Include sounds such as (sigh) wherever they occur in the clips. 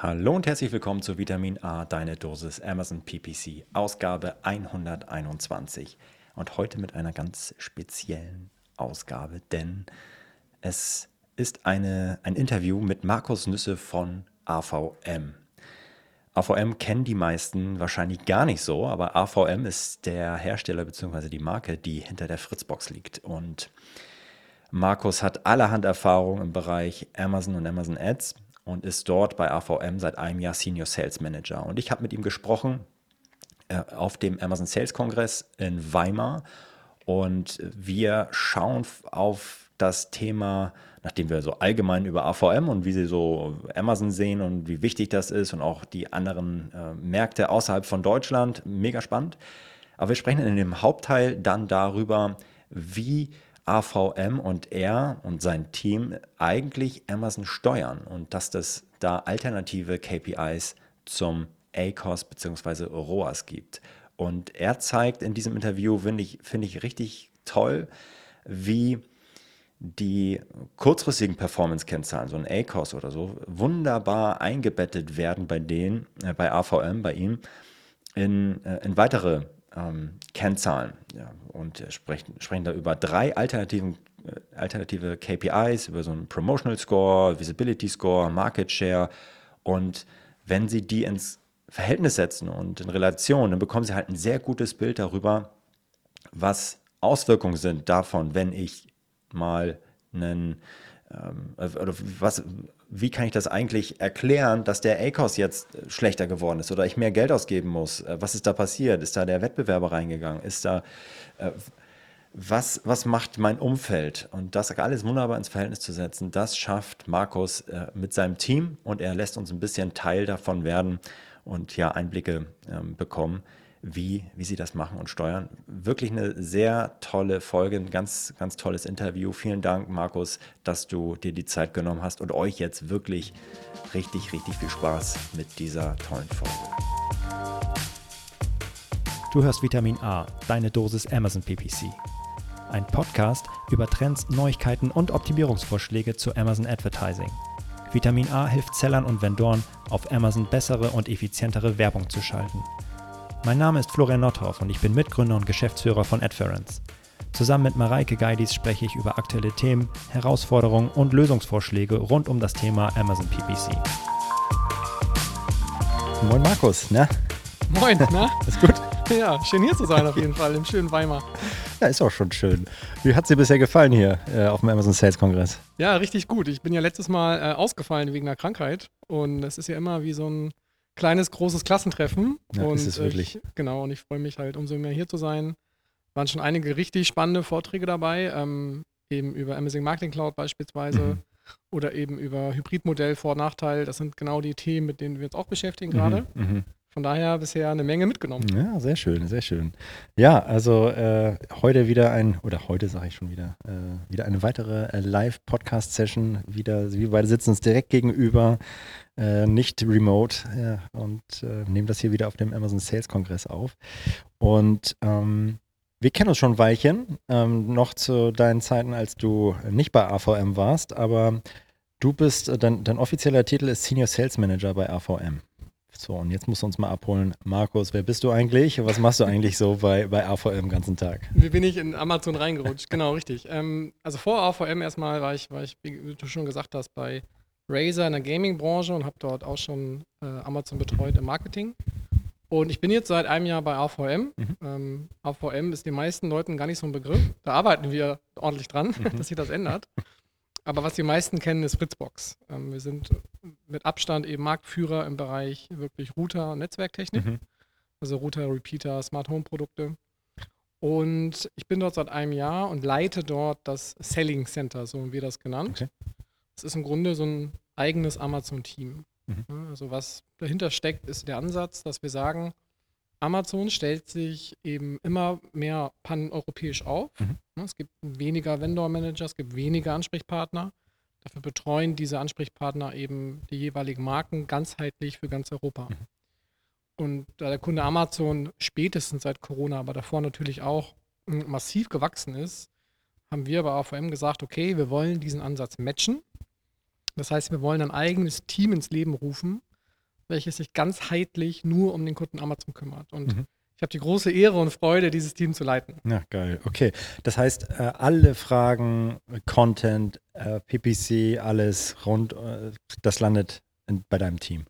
Hallo und herzlich willkommen zu Vitamin A, deine Dosis Amazon PPC, Ausgabe 121. Und heute mit einer ganz speziellen Ausgabe, denn es ist eine, ein Interview mit Markus Nüsse von AVM. AVM kennen die meisten wahrscheinlich gar nicht so, aber AVM ist der Hersteller bzw. die Marke, die hinter der Fritzbox liegt. Und Markus hat allerhand Erfahrung im Bereich Amazon und Amazon Ads und ist dort bei AVM seit einem Jahr Senior Sales Manager. Und ich habe mit ihm gesprochen äh, auf dem Amazon Sales Kongress in Weimar und wir schauen auf das Thema, nachdem wir so allgemein über AVM und wie sie so Amazon sehen und wie wichtig das ist und auch die anderen äh, Märkte außerhalb von Deutschland, mega spannend. Aber wir sprechen in dem Hauptteil dann darüber, wie AVM und er und sein Team eigentlich Amazon steuern und dass das da alternative KPIs zum ACOS bzw. ROAS gibt. Und er zeigt in diesem Interview, finde ich, find ich richtig toll, wie die kurzfristigen Performance-Kennzahlen, so ein ACOS oder so, wunderbar eingebettet werden bei denen, äh, bei AVM, bei ihm, in, äh, in weitere ähm, Kennzahlen. Ja, und sprechen, sprechen da über drei alternativen, äh, alternative KPIs, über so einen Promotional Score, Visibility Score, Market Share. Und wenn Sie die ins Verhältnis setzen und in Relation, dann bekommen Sie halt ein sehr gutes Bild darüber, was Auswirkungen sind davon, wenn ich mal einen ähm, oder was, wie kann ich das eigentlich erklären, dass der ACOS jetzt schlechter geworden ist oder ich mehr Geld ausgeben muss? Äh, was ist da passiert? Ist da der Wettbewerber reingegangen? Ist da, äh, was, was macht mein Umfeld? Und das alles wunderbar ins Verhältnis zu setzen, das schafft Markus äh, mit seinem Team und er lässt uns ein bisschen Teil davon werden und ja Einblicke ähm, bekommen, wie, wie sie das machen und steuern. Wirklich eine sehr tolle Folge, ein ganz, ganz tolles Interview. Vielen Dank, Markus, dass du dir die Zeit genommen hast und euch jetzt wirklich richtig, richtig viel Spaß mit dieser tollen Folge. Du hörst Vitamin A, deine Dosis Amazon PPC. Ein Podcast über Trends, Neuigkeiten und Optimierungsvorschläge zu Amazon Advertising. Vitamin A hilft Sellern und Vendoren, auf Amazon bessere und effizientere Werbung zu schalten. Mein Name ist Florian Nothoff und ich bin Mitgründer und Geschäftsführer von Adference. Zusammen mit Mareike Geidis spreche ich über aktuelle Themen, Herausforderungen und Lösungsvorschläge rund um das Thema Amazon PPC. Moin Markus, ne? Moin, na? (laughs) Ist gut? Ja, schön hier zu sein auf jeden Fall, im schönen Weimar. Ja, ist auch schon schön. Wie hat es dir bisher gefallen hier äh, auf dem Amazon Sales Kongress? Ja, richtig gut. Ich bin ja letztes Mal äh, ausgefallen wegen einer Krankheit und es ist ja immer wie so ein kleines, großes Klassentreffen. Ja, und ist es wirklich. Ich, genau, und ich freue mich halt umso mehr hier zu sein. Waren schon einige richtig spannende Vorträge dabei, ähm, eben über Amazon Marketing Cloud beispielsweise mhm. oder eben über Hybridmodell, Vor- und Nachteil. Das sind genau die Themen, mit denen wir uns auch beschäftigen gerade. Mhm. Mhm. Von daher bisher eine Menge mitgenommen. Ja, sehr schön, sehr schön. Ja, also äh, heute wieder ein, oder heute sage ich schon wieder, äh, wieder eine weitere äh, Live-Podcast-Session. Wieder, wir beide sitzen uns direkt gegenüber, äh, nicht remote ja, und äh, nehmen das hier wieder auf dem Amazon Sales Kongress auf. Und ähm, wir kennen uns schon ein Weilchen, ähm, noch zu deinen Zeiten, als du nicht bei AVM warst, aber du bist, äh, dein, dein offizieller Titel ist Senior Sales Manager bei AVM. So, und jetzt musst du uns mal abholen. Markus, wer bist du eigentlich? Was machst du eigentlich so bei, bei AVM den ganzen Tag? Wie bin ich in Amazon reingerutscht? genau, richtig. Ähm, also vor AVM erstmal war ich, war ich, wie du schon gesagt hast, bei Razer in der Gaming-Branche und habe dort auch schon äh, Amazon betreut im Marketing. Und ich bin jetzt seit einem Jahr bei AVM. Mhm. Ähm, AVM ist den meisten Leuten gar nicht so ein Begriff. Da arbeiten wir ordentlich dran, (laughs) mhm. dass sich das ändert. Aber was die meisten kennen, ist Fritzbox. Ähm, wir sind mit Abstand eben Marktführer im Bereich wirklich Router und Netzwerktechnik. Mhm. Also Router, Repeater, Smart Home Produkte. Und ich bin dort seit einem Jahr und leite dort das Selling Center, so haben wir das genannt. Okay. Das ist im Grunde so ein eigenes Amazon-Team. Mhm. Also was dahinter steckt, ist der Ansatz, dass wir sagen, Amazon stellt sich eben immer mehr paneuropäisch auf. Mhm. Es gibt weniger Vendor-Manager, es gibt weniger Ansprechpartner. Dafür betreuen diese Ansprechpartner eben die jeweiligen Marken ganzheitlich für ganz Europa. Mhm. Und da der Kunde Amazon spätestens seit Corona, aber davor natürlich auch hm, massiv gewachsen ist, haben wir bei AVM gesagt, okay, wir wollen diesen Ansatz matchen. Das heißt, wir wollen ein eigenes Team ins Leben rufen, welches sich ganzheitlich nur um den Kunden Amazon kümmert. Und mhm. ich habe die große Ehre und Freude, dieses Team zu leiten. Ja, geil. Okay. Das heißt, äh, alle Fragen, Content, äh, PPC, alles rund, äh, das landet bei deinem Team.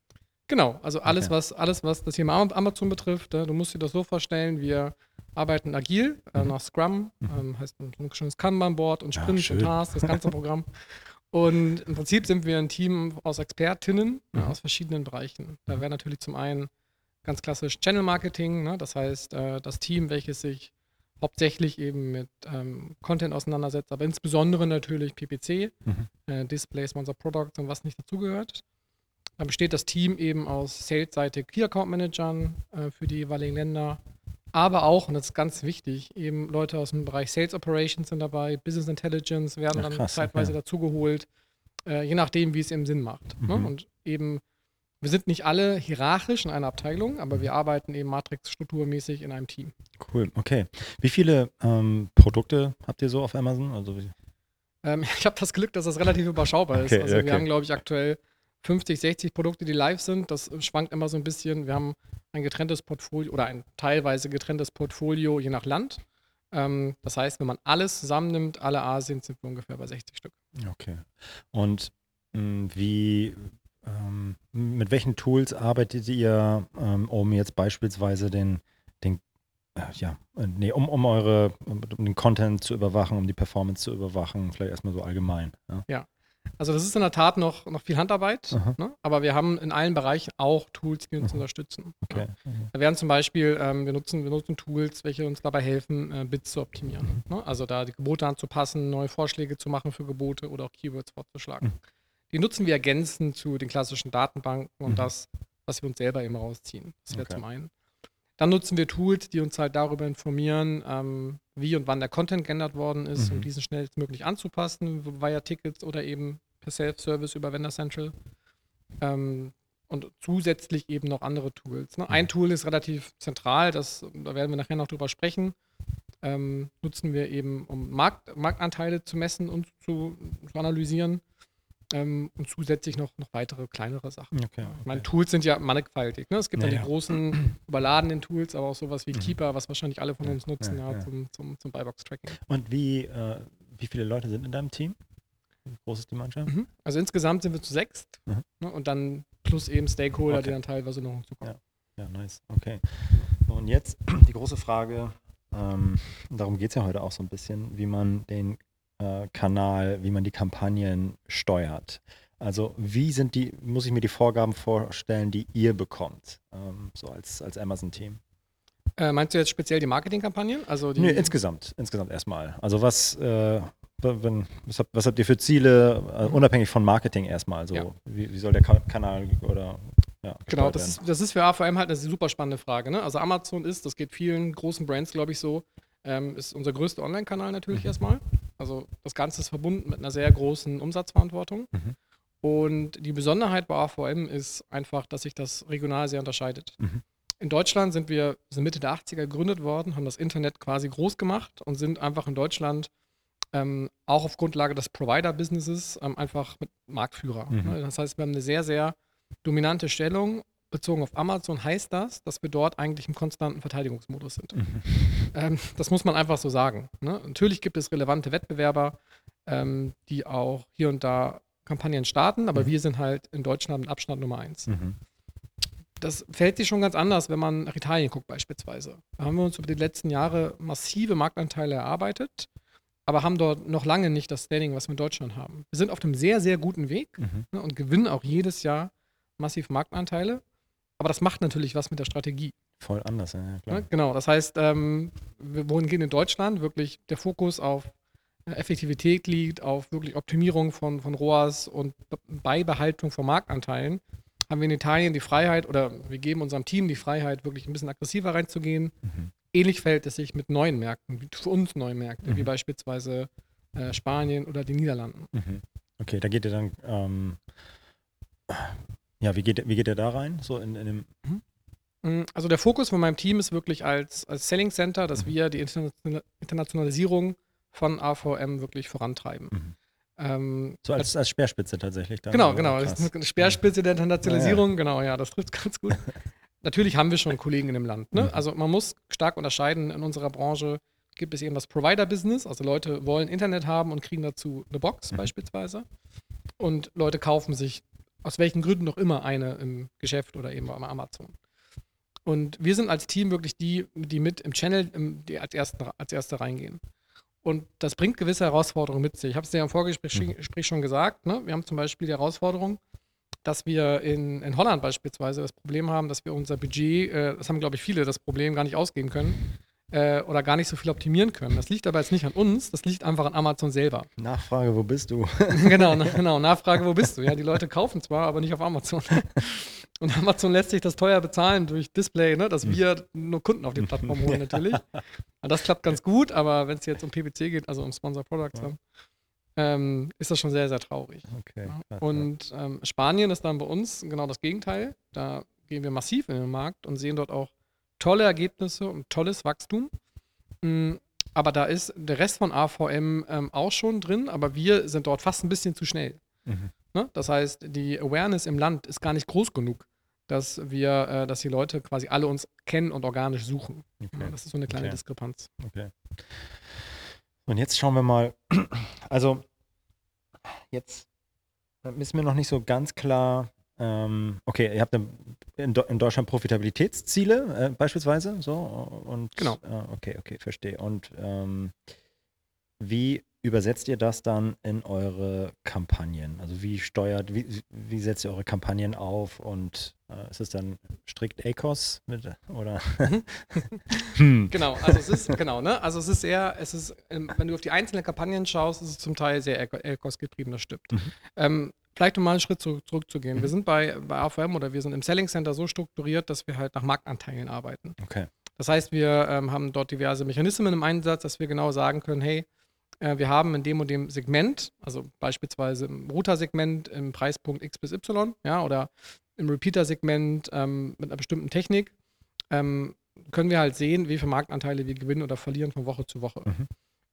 Genau, also alles, okay. was, alles, was das Thema Amazon betrifft, du musst dir das so vorstellen, wir arbeiten agil mhm. nach Scrum, mhm. ähm, heißt ein schönes Kanban-Board und Sprint ja, und Tasks, das ganze (laughs) Programm. Und im Prinzip sind wir ein Team aus Expertinnen mhm. aus verschiedenen Bereichen. Da mhm. wäre natürlich zum einen ganz klassisch Channel Marketing, ne? das heißt äh, das Team, welches sich hauptsächlich eben mit ähm, Content auseinandersetzt, aber insbesondere natürlich PPC, mhm. äh, Display, Sponsor Products und was nicht dazugehört. Dann besteht das Team eben aus Sales-Seite Key Account Managern äh, für die jeweiligen Länder, aber auch, und das ist ganz wichtig, eben Leute aus dem Bereich Sales Operations sind dabei, Business Intelligence werden Ach, dann zeitweise ja. dazugeholt, äh, je nachdem, wie es eben Sinn macht. Ne? Mhm. Ne? Und eben, wir sind nicht alle hierarchisch in einer Abteilung, aber wir arbeiten eben matrixstrukturmäßig in einem Team. Cool, okay. Wie viele ähm, Produkte habt ihr so auf Amazon? Also ähm, (laughs) ich habe das Glück, dass das relativ überschaubar okay, ist. Also okay. wir haben, glaube ich, aktuell 50, 60 Produkte, die live sind. Das schwankt immer so ein bisschen. Wir haben ein getrenntes Portfolio oder ein teilweise getrenntes Portfolio je nach Land. Ähm, das heißt, wenn man alles zusammennimmt, alle Asien, sind wir ungefähr bei 60 Stück. Okay. Und mh, hm, wie, ähm, mit welchen Tools arbeitet ihr, ähm, um jetzt beispielsweise den, den äh, ja, äh, nee, um, um eure, um den Content zu überwachen, um die Performance zu überwachen, vielleicht erstmal so allgemein. Ja, ja. Also das ist in der Tat noch, noch viel Handarbeit, ne? aber wir haben in allen Bereichen auch Tools, die uns mhm. unterstützen. Okay. Ja. Da werden zum Beispiel, ähm, wir, nutzen, wir nutzen Tools, welche uns dabei helfen, äh, Bits zu optimieren. Mhm. Ne? Also da die Gebote anzupassen, neue Vorschläge zu machen für Gebote oder auch Keywords vorzuschlagen. Mhm. Die nutzen wir ergänzend zu den klassischen Datenbanken und mhm. das, was wir uns selber eben rausziehen. Das wäre okay. zum einen. Dann nutzen wir Tools, die uns halt darüber informieren, ähm, wie und wann der Content geändert worden ist, mhm. um diesen schnellstmöglich anzupassen, via Tickets oder eben per Self-Service über Vendor Central. Ähm, und zusätzlich eben noch andere Tools. Ne? Ein. Tool ist relativ zentral, das, da werden wir nachher noch drüber sprechen. Ähm, nutzen wir eben, um Markt, Marktanteile zu messen und zu, zu analysieren. Ähm, und zusätzlich noch, noch weitere kleinere Sachen. Okay, okay. Ich meine, Tools sind ja mannigfaltig. Ne? Es gibt ja, dann die großen (clears throat) überladenen Tools, aber auch sowas wie mhm. Keeper, was wahrscheinlich alle von uns nutzen, ja, ja, Zum, zum, zum Buybox-Tracking. Und wie, äh, wie viele Leute sind in deinem Team? Wie groß ist die Mannschaft? Mhm. Also insgesamt sind wir zu sechst mhm. ne? und dann plus eben Stakeholder, okay. die dann teilweise noch hinzukommen. Ja. ja, nice. Okay. Und jetzt (clears throat) die große Frage, ähm, darum geht es ja heute auch so ein bisschen, wie man den Kanal, wie man die Kampagnen steuert. Also wie sind die, muss ich mir die Vorgaben vorstellen, die ihr bekommt, ähm, so als, als Amazon-Team? Äh, meinst du jetzt speziell die Marketingkampagnen? Also die nee, insgesamt, insgesamt erstmal. Also was, äh, wenn, was, habt, was, habt, ihr für Ziele, äh, unabhängig von Marketing erstmal? Also ja. wie, wie, soll der Kanal oder ja, Genau, das ist, das ist für AVM halt eine super spannende Frage. Ne? Also Amazon ist, das geht vielen großen Brands, glaube ich, so, ähm, ist unser größter Online-Kanal natürlich mhm. erstmal. Also das Ganze ist verbunden mit einer sehr großen Umsatzverantwortung. Mhm. Und die Besonderheit bei AVM ist einfach, dass sich das regional sehr unterscheidet. Mhm. In Deutschland sind wir sind Mitte der 80er gegründet worden, haben das Internet quasi groß gemacht und sind einfach in Deutschland ähm, auch auf Grundlage des Provider-Businesses ähm, einfach mit Marktführer. Mhm. Ne? Das heißt, wir haben eine sehr, sehr dominante Stellung bezogen auf Amazon heißt das, dass wir dort eigentlich im konstanten Verteidigungsmodus sind. Mhm. Ähm, das muss man einfach so sagen. Ne? Natürlich gibt es relevante Wettbewerber, ähm, die auch hier und da Kampagnen starten, aber mhm. wir sind halt in Deutschland mit Abstand Nummer eins. Mhm. Das fällt sich schon ganz anders, wenn man nach Italien guckt beispielsweise. Da haben wir uns über die letzten Jahre massive Marktanteile erarbeitet, aber haben dort noch lange nicht das Standing, was wir in Deutschland haben. Wir sind auf einem sehr, sehr guten Weg mhm. ne, und gewinnen auch jedes Jahr massiv Marktanteile. Aber das macht natürlich was mit der Strategie. Voll anders, ja, klar. Ja, genau, das heißt, ähm, wohingegen in Deutschland wirklich der Fokus auf äh, Effektivität liegt, auf wirklich Optimierung von, von ROAS und Beibehaltung von Marktanteilen, haben wir in Italien die Freiheit oder wir geben unserem Team die Freiheit, wirklich ein bisschen aggressiver reinzugehen. Mhm. Ähnlich verhält es sich mit neuen Märkten, wie für uns neue Märkte, mhm. wie beispielsweise äh, Spanien oder die Niederlanden. Mhm. Okay, da geht ihr dann ähm, ja, wie geht, wie geht der da rein? So in, in dem mhm. mm, also der Fokus von meinem Team ist wirklich als, als Selling Center, dass mhm. wir die Internationalisierung von AVM wirklich vorantreiben. Mhm. Ähm, so als, als Speerspitze tatsächlich. Dann, genau, genau. (laughs) Speerspitze der Internationalisierung, ja, ja. genau, ja, das trifft ganz gut. (laughs) Natürlich haben wir schon Kollegen in dem Land. Ne? Mhm. Also man muss stark unterscheiden in unserer Branche. Gibt es eben das Provider-Business, also Leute wollen Internet haben und kriegen dazu eine Box mhm. beispielsweise. Und Leute kaufen sich aus welchen Gründen noch immer eine im Geschäft oder eben bei Amazon. Und wir sind als Team wirklich die, die mit im Channel im, die als, erste, als erste reingehen. Und das bringt gewisse Herausforderungen mit sich. Ich habe es dir im Vorgespräch mhm. schon gesagt. Ne? Wir haben zum Beispiel die Herausforderung, dass wir in, in Holland beispielsweise das Problem haben, dass wir unser Budget, äh, das haben glaube ich viele, das Problem gar nicht ausgeben können äh, oder gar nicht so viel optimieren können. Das liegt aber jetzt nicht an uns, das liegt einfach an Amazon selber. Nachfrage, wo bist du? (laughs) genau, na, genau, Nachfrage, wo bist du? Ja, die Leute kaufen zwar, aber nicht auf Amazon. (laughs) Und Amazon lässt sich das teuer bezahlen durch Display, ne, dass hm. wir nur Kunden auf die Plattform holen (laughs) natürlich. Und das klappt ganz gut, aber wenn es jetzt um PPC geht, also um Sponsor Products, ja. ähm, ist das schon sehr, sehr traurig. Okay, ja. Und ähm, Spanien ist dann bei uns genau das Gegenteil. Da gehen wir massiv in den Markt und sehen dort auch tolle Ergebnisse und tolles Wachstum. Mhm. Aber da ist der Rest von AVM ähm, auch schon drin, aber wir sind dort fast ein bisschen zu schnell. Mhm. Ne? Das heißt, die Awareness im Land ist gar nicht groß genug, dass wir, äh, dass die Leute quasi alle uns kennen und organisch suchen. Okay. Das ist so eine kleine okay. Diskrepanz. Okay. Und jetzt schauen wir mal, (clears throat) also jetzt ist mir noch nicht so ganz klar, ähm, okay, ihr habt in, in, Deutschland Profitabilitätsziele äh, beispielsweise, so und genau. Äh, okay, okay, verstehe. Und ähm, wie übersetzt ihr das dann in eure Kampagnen? Also wie steuert, wie, wie setzt ihr eure Kampagnen auf und äh, ist es dann strikt ACOS mit oder? (laughs) hm. Genau, also es ist genau, ne? Also es ist eher, es ist, ähm, wenn du auf die einzelnen Kampagnen schaust, ist es zum Teil sehr ACOS getrieben, das stimmt. Mhm. Ähm, vielleicht um mal einen Schritt zurück, zurückzugehen. Mhm. Wir sind bei, bei AVM oder wir sind im Selling Center so strukturiert, dass wir halt nach Marktanteilen arbeiten. Okay. Das heißt, wir ähm, haben dort diverse Mechanismen im Einsatz, dass wir genau sagen können, hey, äh, wir haben in dem und dem Segment, also beispielsweise im Router-Segment im Preispunkt X bis Y, ja, oder im Repeater-Segment ähm, mit einer bestimmten Technik, ähm, können wir halt sehen, wie viele Marktanteile wir gewinnen oder verlieren von Woche zu Woche. Mhm.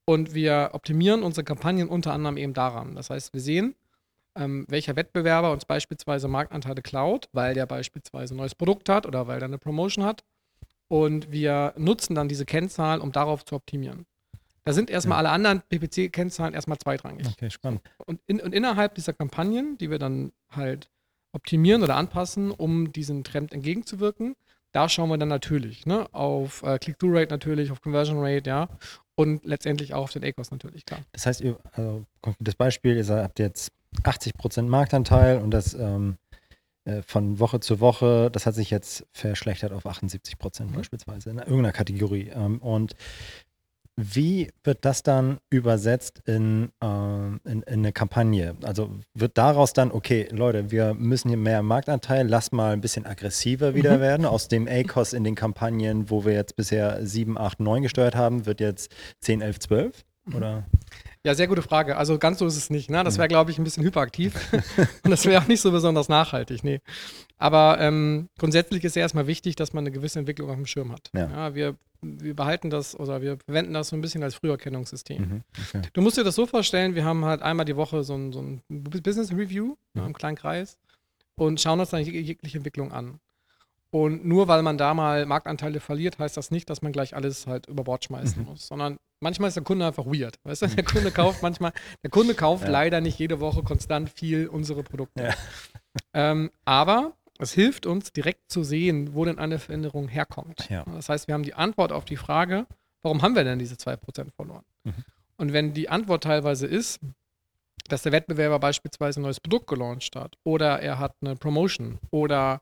Und wir optimieren unsere Kampagnen unter anderem eben daran. Das heißt, wir sehen, ähm, welcher Wettbewerber uns beispielsweise Marktanteile klaut, weil der beispielsweise ein neues Produkt hat oder weil der eine Promotion hat. Und wir nutzen dann diese Kennzahlen, um darauf zu optimieren. Da sind erstmal ja. alle anderen PPC-Kennzahlen erstmal zweitrangig. Okay, spannend. Und, in, und innerhalb dieser Kampagnen, die wir dann halt optimieren oder anpassen, um diesem Trend entgegenzuwirken, da schauen wir dann natürlich ne, auf äh, Click-Through-Rate natürlich, auf Conversion Rate, ja, und letztendlich auch auf den ACOS natürlich, klar. Das heißt, ihr, also konkretes Beispiel, ihr habt jetzt 80% Marktanteil und das ähm, äh, von Woche zu Woche, das hat sich jetzt verschlechtert auf 78% mhm. beispielsweise in irgendeiner Kategorie. Ähm, und wie wird das dann übersetzt in, äh, in, in, eine Kampagne? Also wird daraus dann, okay, Leute, wir müssen hier mehr Marktanteil, lass mal ein bisschen aggressiver wieder mhm. werden. Aus dem ACOS in den Kampagnen, wo wir jetzt bisher 7, 8, 9 gesteuert haben, wird jetzt 10, 11, 12? Oder? Ja, sehr gute Frage. Also ganz so ist es nicht. Ne? Das wäre, glaube ich, ein bisschen hyperaktiv. (laughs) Und das wäre auch nicht so besonders nachhaltig. Nee. Aber ähm, grundsätzlich ist ja erstmal wichtig, dass man eine gewisse Entwicklung auf dem Schirm hat. Ja. ja wir, wir behalten das oder wir verwenden das so ein bisschen als Früherkennungssystem. Mhm, okay. Du musst dir das so vorstellen, wir haben halt einmal die Woche so ein, so ein Business Review mhm. ne, im kleinen Kreis und schauen uns dann jegliche Entwicklung an. Und nur weil man da mal Marktanteile verliert, heißt das nicht, dass man gleich alles halt über Bord schmeißen mhm. muss, sondern manchmal ist der Kunde einfach weird. Weißt du, der Kunde kauft manchmal, der Kunde kauft ja. leider nicht jede Woche konstant viel unsere Produkte. Ja. Ähm, aber es hilft uns direkt zu sehen, wo denn eine Veränderung herkommt. Ja. Das heißt, wir haben die Antwort auf die Frage, warum haben wir denn diese 2% verloren? Mhm. Und wenn die Antwort teilweise ist, dass der Wettbewerber beispielsweise ein neues Produkt gelauncht hat oder er hat eine Promotion oder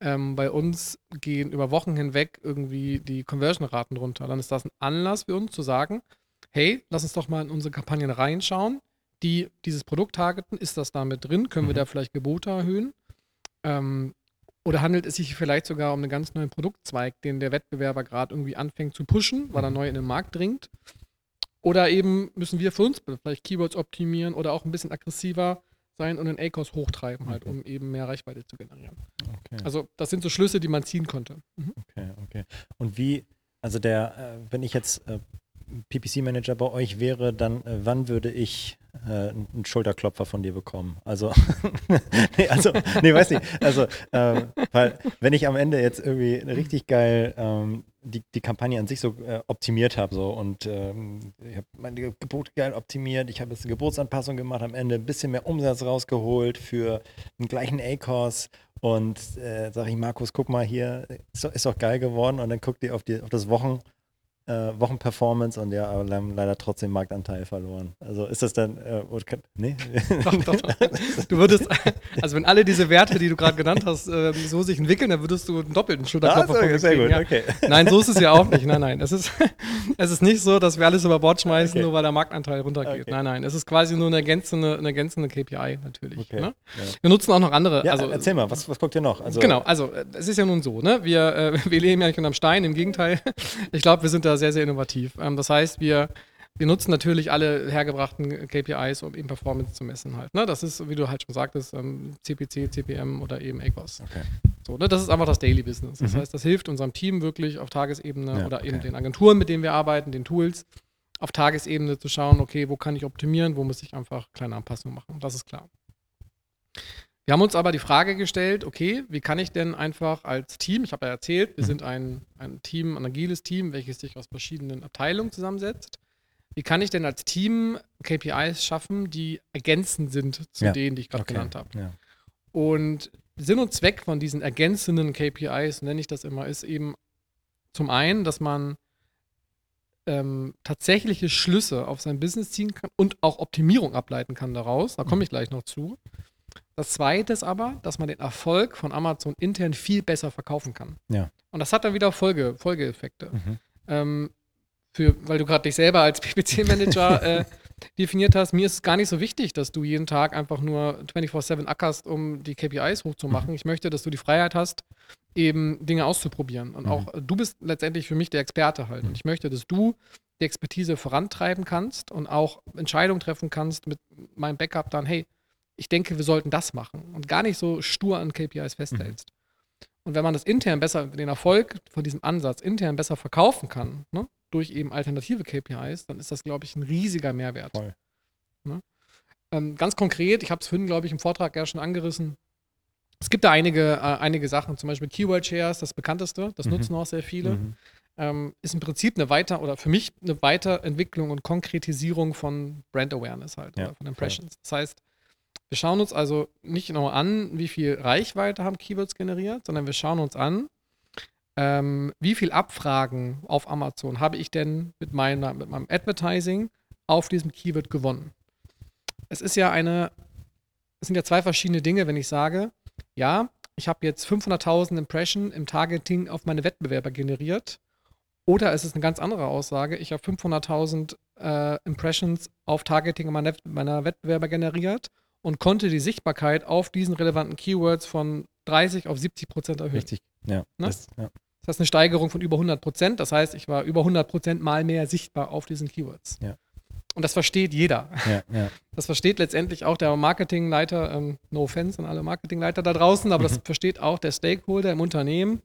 ähm, bei uns gehen über Wochen hinweg irgendwie die Conversion-Raten runter. Dann ist das ein Anlass für uns zu sagen, hey, lass uns doch mal in unsere Kampagnen reinschauen, die dieses Produkt targeten. Ist das damit drin? Können wir mhm. da vielleicht Gebote erhöhen? Ähm, oder handelt es sich vielleicht sogar um einen ganz neuen Produktzweig, den der Wettbewerber gerade irgendwie anfängt zu pushen, weil er mhm. neu in den Markt dringt? Oder eben müssen wir für uns vielleicht Keywords optimieren oder auch ein bisschen aggressiver sein und den ACOS hochtreiben, halt, um eben mehr Reichweite zu generieren. Okay. Also das sind so Schlüsse, die man ziehen konnte. Mhm. Okay, okay. Und wie, also der, äh, wenn ich jetzt äh, PPC-Manager bei euch wäre, dann äh, wann würde ich äh, einen Schulterklopfer von dir bekommen. Also, (laughs) nee, also, nee, weiß nicht. Also, ähm, weil, wenn ich am Ende jetzt irgendwie richtig geil ähm, die, die Kampagne an sich so äh, optimiert habe, so. Und ähm, ich habe meine Gebote geil optimiert, ich habe jetzt eine Geburtsanpassung gemacht, am Ende ein bisschen mehr Umsatz rausgeholt für den gleichen A-Kurs. Und äh, sage ich, Markus, guck mal hier, ist doch, ist doch geil geworden. Und dann guckt ihr auf, die, auf das Wochen äh, Wochenperformance und ja, aber haben leider trotzdem Marktanteil verloren. Also ist das dann, äh, nee? (laughs) Doch, doch, doch. (laughs) Du würdest, also wenn alle diese Werte, die du gerade genannt hast, äh, so sich entwickeln, dann würdest du einen doppelten Schulterklopfer ah, so, Sehr gut, ja. okay. Nein, so ist es ja auch nicht. Nein, nein. Es ist, (laughs) es ist nicht so, dass wir alles über Bord schmeißen, okay. nur weil der Marktanteil runtergeht. Okay. Nein, nein. Es ist quasi nur eine ergänzende, eine ergänzende KPI natürlich. Okay. Ne? Ja. Wir nutzen auch noch andere. Ja, also, erzähl mal, was, was guckt ihr noch? Also, genau, also äh, es ist ja nun so, ne? Wir, äh, wir leben ja nicht unterm Stein, im Gegenteil. Ich glaube, wir sind da sehr, sehr innovativ. Ähm, das heißt, wir, wir nutzen natürlich alle hergebrachten KPIs, um eben Performance zu messen halt. Ne? Das ist, wie du halt schon sagtest, ähm, CPC, CPM oder eben ACOS. Okay. So, ne? Das ist einfach das Daily Business. Das mhm. heißt, das hilft unserem Team wirklich auf Tagesebene ja, oder okay. eben den Agenturen, mit denen wir arbeiten, den Tools, auf Tagesebene zu schauen, okay, wo kann ich optimieren, wo muss ich einfach kleine Anpassungen machen. Das ist klar. Wir haben uns aber die Frage gestellt, okay, wie kann ich denn einfach als Team, ich habe ja erzählt, wir sind ein, ein Team, ein agiles Team, welches sich aus verschiedenen Abteilungen zusammensetzt. Wie kann ich denn als Team KPIs schaffen, die ergänzend sind zu ja. denen, die ich gerade okay. genannt habe? Ja. Und Sinn und Zweck von diesen ergänzenden KPIs, nenne ich das immer, ist eben zum einen, dass man ähm, tatsächliche Schlüsse auf sein Business ziehen kann und auch Optimierung ableiten kann daraus. Da komme mhm. ich gleich noch zu. Das zweite ist aber, dass man den Erfolg von Amazon intern viel besser verkaufen kann. Ja. Und das hat dann wieder Folge, Folgeeffekte. Mhm. Ähm, für, weil du gerade dich selber als (laughs) PPC-Manager äh, definiert hast, mir ist es gar nicht so wichtig, dass du jeden Tag einfach nur 24-7 ackerst, um die KPIs hochzumachen. Mhm. Ich möchte, dass du die Freiheit hast, eben Dinge auszuprobieren. Und mhm. auch du bist letztendlich für mich der Experte halt. Und ich möchte, dass du die Expertise vorantreiben kannst und auch Entscheidungen treffen kannst mit meinem Backup dann, hey, ich denke, wir sollten das machen und gar nicht so stur an KPIs festhältst. Mhm. Und wenn man das intern besser, den Erfolg von diesem Ansatz intern besser verkaufen kann, ne, durch eben alternative KPIs, dann ist das, glaube ich, ein riesiger Mehrwert. Ne? Ähm, ganz konkret, ich habe es vorhin, glaube ich, im Vortrag ja schon angerissen. Es gibt da einige, äh, einige Sachen, zum Beispiel Keyword Shares, das bekannteste, das mhm. nutzen auch sehr viele. Mhm. Ähm, ist im Prinzip eine weiter oder für mich eine Weiterentwicklung und Konkretisierung von Brand Awareness halt ja, oder von Impressions. Voll. Das heißt, wir schauen uns also nicht nur an, wie viel Reichweite haben Keywords generiert, sondern wir schauen uns an, ähm, wie viel Abfragen auf Amazon habe ich denn mit, meiner, mit meinem Advertising auf diesem Keyword gewonnen. Es ist ja eine, es sind ja zwei verschiedene Dinge, wenn ich sage, ja, ich habe jetzt 500.000 Impression im Targeting auf meine Wettbewerber generiert. Oder es ist eine ganz andere Aussage, ich habe 500.000 äh, Impressions auf Targeting meiner, meiner Wettbewerber generiert und konnte die Sichtbarkeit auf diesen relevanten Keywords von 30 auf 70 Prozent erhöhen. Richtig, ja. Ne? Das, ja. das heißt eine Steigerung von über 100 Prozent. Das heißt, ich war über 100 Prozent mal mehr sichtbar auf diesen Keywords. Ja. Und das versteht jeder. Ja, ja. Das versteht letztendlich auch der Marketingleiter, ähm, no offense an alle Marketingleiter da draußen, aber mhm. das versteht auch der Stakeholder im Unternehmen,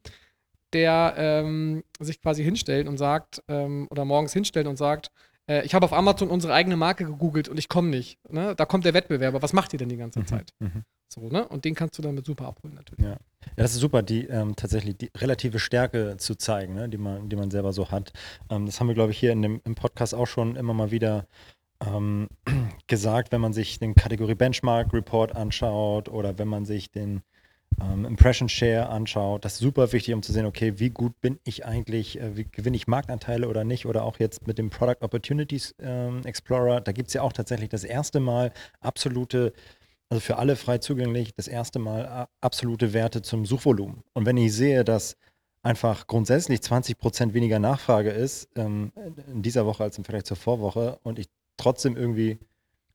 der ähm, sich quasi hinstellt und sagt, ähm, oder morgens hinstellt und sagt, äh, ich habe auf Amazon unsere eigene Marke gegoogelt und ich komme nicht. Ne? Da kommt der Wettbewerber. Was macht ihr denn die ganze mhm, Zeit? Mhm. So, ne? Und den kannst du damit super abholen, natürlich. Ja, ja das ist super, die ähm, tatsächlich die relative Stärke zu zeigen, ne? die, man, die man selber so hat. Ähm, das haben wir, glaube ich, hier in dem, im Podcast auch schon immer mal wieder ähm, (clears throat) gesagt, wenn man sich den Kategorie Benchmark Report anschaut oder wenn man sich den ähm, Impression Share anschaut. Das ist super wichtig, um zu sehen, okay, wie gut bin ich eigentlich, äh, wie gewinne ich Marktanteile oder nicht. Oder auch jetzt mit dem Product Opportunities ähm, Explorer, da gibt es ja auch tatsächlich das erste Mal absolute, also für alle frei zugänglich, das erste Mal absolute Werte zum Suchvolumen. Und wenn ich sehe, dass einfach grundsätzlich 20 Prozent weniger Nachfrage ist ähm, in dieser Woche als im Vergleich zur Vorwoche und ich trotzdem irgendwie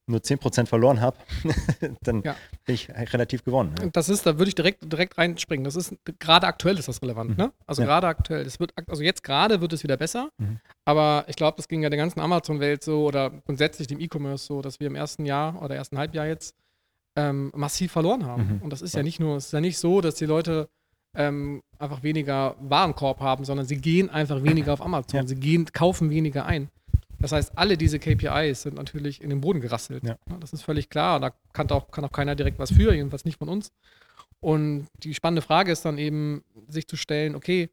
nur 10% verloren habe, (laughs) dann ja. bin ich relativ gewonnen. Ja. Das ist, da würde ich direkt, direkt reinspringen. Das ist, gerade aktuell ist das relevant, mhm. ne? Also ja. gerade aktuell. Das wird, also jetzt gerade wird es wieder besser, mhm. aber ich glaube, das ging ja der ganzen Amazon-Welt so oder grundsätzlich dem E-Commerce so, dass wir im ersten Jahr oder ersten Halbjahr jetzt ähm, massiv verloren haben. Mhm. Und das ist ja nicht nur, es ist ja nicht so, dass die Leute ähm, einfach weniger Warenkorb haben, sondern sie gehen einfach weniger (clears throat) auf Amazon. Sie gehen, kaufen weniger ein. Das heißt, alle diese KPIs sind natürlich in den Boden gerasselt. Ja. Das ist völlig klar. Da kann auch, kann auch keiner direkt was für, jedenfalls nicht von uns. Und die spannende Frage ist dann eben, sich zu stellen, okay,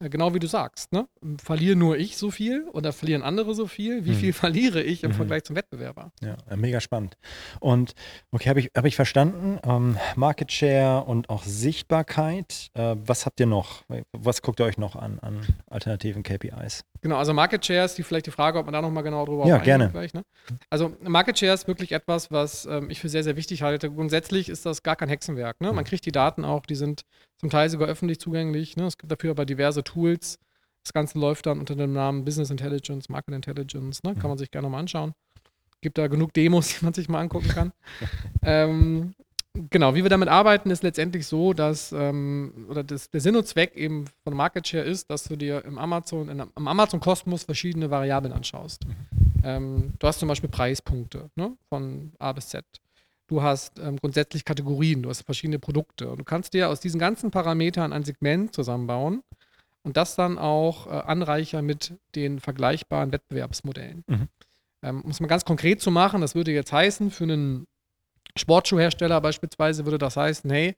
genau wie du sagst, ne? Verliere nur ich so viel oder verlieren andere so viel? Wie Mhm. viel verliere ich im Mhm. Vergleich zum Wettbewerber? Ja, äh, mega spannend. Und okay, habe ich, hab ich verstanden. Ähm, Market Share und auch Sichtbarkeit. Äh, was habt ihr noch? Was guckt ihr euch noch an, an alternativen KPIs? Genau, also Market Share ist die, vielleicht die Frage, ob man da nochmal genau drüber Ja, gerne. ne? Also Market Share ist wirklich etwas, was ähm, ich für sehr, sehr wichtig halte. Grundsätzlich ist das gar kein Hexenwerk. Ne? Man kriegt die Daten auch, die sind zum Teil sogar öffentlich zugänglich. Ne? Es gibt dafür aber diverse Tools. Das Ganze läuft dann unter dem Namen Business Intelligence, Market Intelligence. Ne? Kann Mhm. man sich gerne mal anschauen. Gibt da genug Demos, (laughs) die man sich mal angucken kann. (laughs) ähm, genau, wie wir damit arbeiten, ist letztendlich so, dass ähm, oder das, der Sinn und Zweck eben von Market Share ist, dass du dir im Amazon, in, im Amazon-Kosmos verschiedene Variablen anschaust. Ähm, du hast zum Beispiel Preispunkte ne? von A bis Z. Du hast ähm, grundsätzlich Kategorien, du hast verschiedene Produkte. Und du kannst dir aus diesen ganzen Parametern ein Segment zusammenbauen und das dann auch äh, anreichern mit den vergleichbaren Wettbewerbsmodellen. Mhm. Ähm, um es mal ganz konkret zu machen, das würde jetzt heißen, für einen Sportschuhhersteller beispielsweise würde das heißen, hey,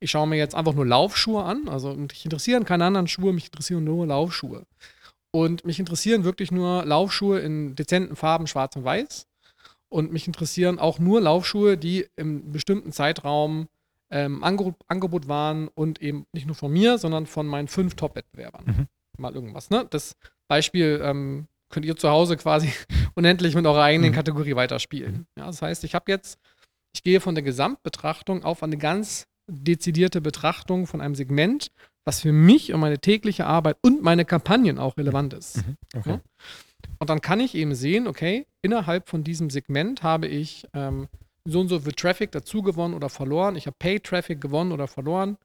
ich schaue mir jetzt einfach nur Laufschuhe an. Also mich interessieren keine anderen Schuhe, mich interessieren nur Laufschuhe. Und mich interessieren wirklich nur Laufschuhe in dezenten Farben, schwarz und weiß. Und mich interessieren auch nur Laufschuhe, die im bestimmten Zeitraum ähm, Angebot, Angebot waren und eben nicht nur von mir, sondern von meinen fünf Top-Wettbewerbern. Mhm. Mal irgendwas, ne? Das Beispiel ähm, könnt ihr zu Hause quasi (laughs) unendlich mit eurer eigenen Mhm. Kategorie weiterspielen. Ja, das heißt, ich habe jetzt, ich gehe von der Gesamtbetrachtung auf eine ganz dezidierte Betrachtung von einem Segment, was für mich und meine tägliche Arbeit und meine Kampagnen auch relevant ist. Mhm. Okay. Ja. Und dann kann ich eben sehen, okay, innerhalb von diesem Segment habe ich ähm, so und so viel Traffic dazu gewonnen oder verloren. Ich habe Pay-Traffic gewonnen oder verloren.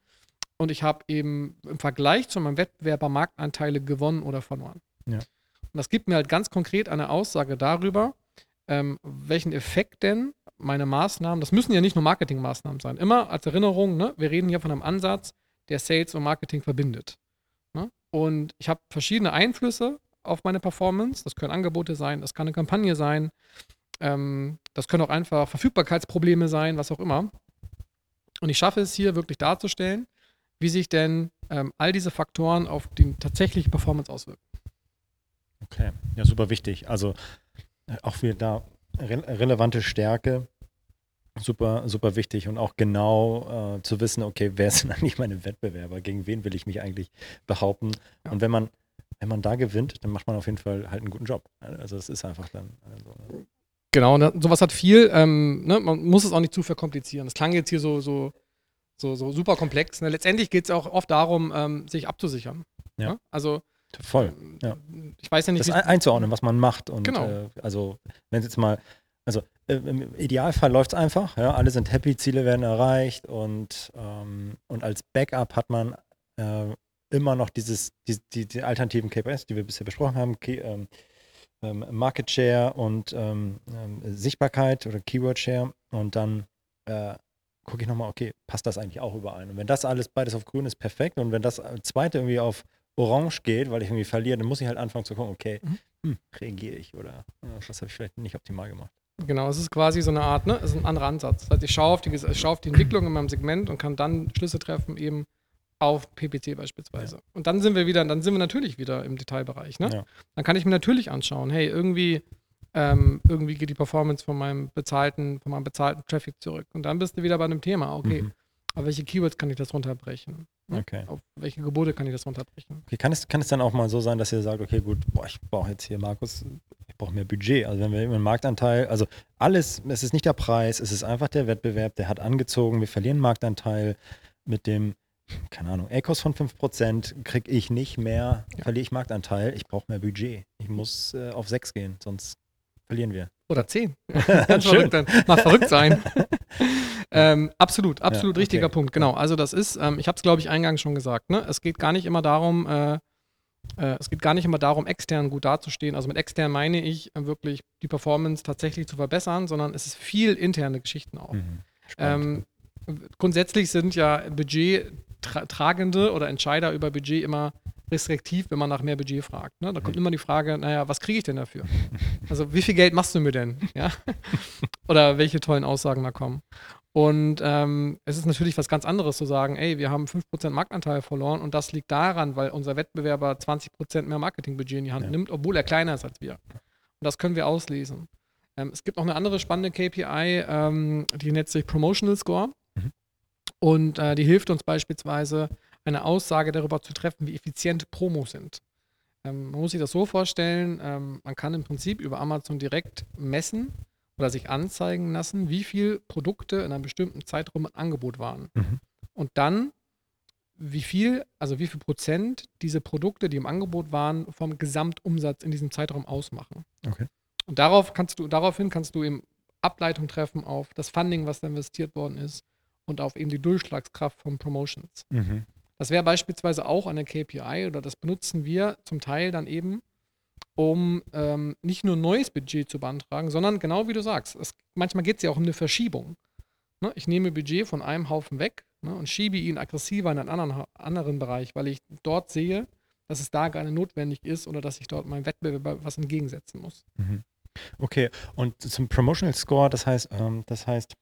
Und ich habe eben im Vergleich zu meinem Wettbewerber Marktanteile gewonnen oder verloren. Ja. Und das gibt mir halt ganz konkret eine Aussage darüber, ähm, welchen Effekt denn meine Maßnahmen, das müssen ja nicht nur Marketingmaßnahmen sein, immer als Erinnerung, ne, wir reden hier von einem Ansatz, der Sales und Marketing verbindet. Ne? Und ich habe verschiedene Einflüsse auf meine Performance. Das können Angebote sein, das kann eine Kampagne sein, ähm, das können auch einfach Verfügbarkeitsprobleme sein, was auch immer. Und ich schaffe es hier wirklich darzustellen, wie sich denn ähm, all diese Faktoren auf die tatsächliche Performance auswirken. Okay, ja, super wichtig. Also äh, auch wieder da re relevante Stärke, super, super wichtig und auch genau äh, zu wissen, okay, wer sind (laughs) eigentlich meine Wettbewerber, gegen wen will ich mich eigentlich behaupten? Ja. Und wenn man, wenn man da gewinnt, dann macht man auf jeden Fall halt einen guten Job. Also es ist einfach dann. Also, Genau, ne, sowas hat viel. Ähm, ne, man muss es auch nicht zu verkomplizieren. Das klang jetzt hier so, so, so, so super komplex. Ne? Letztendlich geht es auch oft darum, ähm, sich abzusichern. Ja. Ne? Also, voll. ähm, ja. ich weiß ja nicht, Das einzuordnen, was man macht. Und Genau. äh, also, wenn es jetzt mal, also äh, im Idealfall läuft es einfach, ja, alle sind happy, Ziele werden erreicht und, ähm, und als Backup hat man äh, immer noch dieses, die, die, die alternativen KPIs, die wir bisher besprochen haben, Key, ähm, ähm, Market Share und ähm, ähm, Sichtbarkeit oder Keyword Share und dann äh, gucke ich nochmal, okay, passt das eigentlich auch überein? Und wenn das alles beides auf grün ist, perfekt. Und wenn das zweite irgendwie auf orange geht, weil ich irgendwie verliere, dann muss ich halt anfangen zu gucken, okay, Mhm. hm, reagiere ich oder äh, was habe ich vielleicht nicht optimal gemacht. Genau, es ist quasi so eine Art, ne, es ist ein anderer Ansatz. Das heißt, ich schaue auf die, ich schaue auf die Entwicklung in meinem Segment und kann dann Schlüsse treffen, eben auf PPC beispielsweise. Und dann sind wir wieder, dann sind wir natürlich wieder im Detailbereich. Ne? Ja. Dann kann ich mir natürlich anschauen, hey, irgendwie, ähm, irgendwie geht die Performance von meinem bezahlten, von meinem bezahlten Traffic zurück. Und dann bist du wieder bei einem Thema, okay, Mhm. auf welche Keywords kann ich das runterbrechen? Ne? Okay. Auf welche Gebote kann ich das runterbrechen? okay. Kann es, kann es dann auch mal so sein, dass ihr sagt, okay, gut, boah, ich brauche jetzt hier, Markus, ich brauche mehr Budget. Also wenn wir immer einen Marktanteil, also alles, es ist nicht der Preis, es ist einfach der Wettbewerb, der hat angezogen, wir verlieren Marktanteil mit dem, keine Ahnung, Ecos von 5%, kriege ich nicht mehr, Ja. verliere ich Marktanteil, ich brauche mehr Budget. Ich muss äh, auf 6 gehen, sonst verlieren wir. Oder zehn. (laughs) Ganz Schön. verrückt dann. Mal verrückt sein. (laughs) ähm, absolut, absolut Ja, richtiger okay. Punkt. Genau. Also das ist, ähm, ich habe es glaube ich eingangs schon gesagt. Ne? Es geht gar nicht immer darum, äh, äh, es geht gar nicht immer darum, extern gut dazustehen. Also mit extern meine ich äh, wirklich die Performance tatsächlich zu verbessern, sondern es ist viel interne Geschichten auch. Mhm. Ähm, grundsätzlich sind ja Budgettragende oder Entscheider über Budget immer restriktiv, wenn man nach mehr Budget fragt. Ne? Da kommt immer die Frage, naja, was kriege ich denn dafür? Also wie viel Geld machst du mir denn? Ja? (laughs) Oder welche tollen Aussagen da kommen. Und ähm, es ist natürlich was ganz anderes zu sagen, ey, wir haben 5% Marktanteil verloren und das liegt daran, weil unser Wettbewerber 20% mehr Marketingbudget in die Hand ja. nimmt, obwohl er kleiner ist als wir. Und das können wir auslesen. Ähm, es gibt noch eine andere spannende KPI, ähm, die nennt sich Promotional Score. Und äh, die hilft uns beispielsweise, eine Aussage darüber zu treffen, wie effizient Promos sind. Ähm, man muss sich das so vorstellen, ähm, man kann im Prinzip über Amazon direkt messen, oder sich anzeigen lassen, wie viele Produkte in einem bestimmten Zeitraum im Angebot waren. Mhm. Und dann, wie viel, also wie viel Prozent diese Produkte, die im Angebot waren, vom Gesamtumsatz in diesem Zeitraum ausmachen. Okay. Und darauf kannst du, daraufhin kannst du eben Ableitung treffen auf das Funding, was da investiert worden ist und auf eben die Durchschlagskraft von Promotions. Mhm. Das wäre beispielsweise auch eine KPI oder das benutzen wir zum Teil dann eben, um ähm, nicht nur neues Budget zu beantragen, sondern genau wie du sagst, es, manchmal geht es ja auch um eine Verschiebung. Ne? Ich nehme Budget von einem Haufen weg ne, und schiebe ihn aggressiver in einen anderen, anderen Bereich, weil ich dort sehe, dass es da gar nicht notwendig ist oder dass ich dort meinem Wettbewerber was entgegensetzen muss. Mhm. Okay, und zum Promotional Score, das heißt, ähm, das heißt,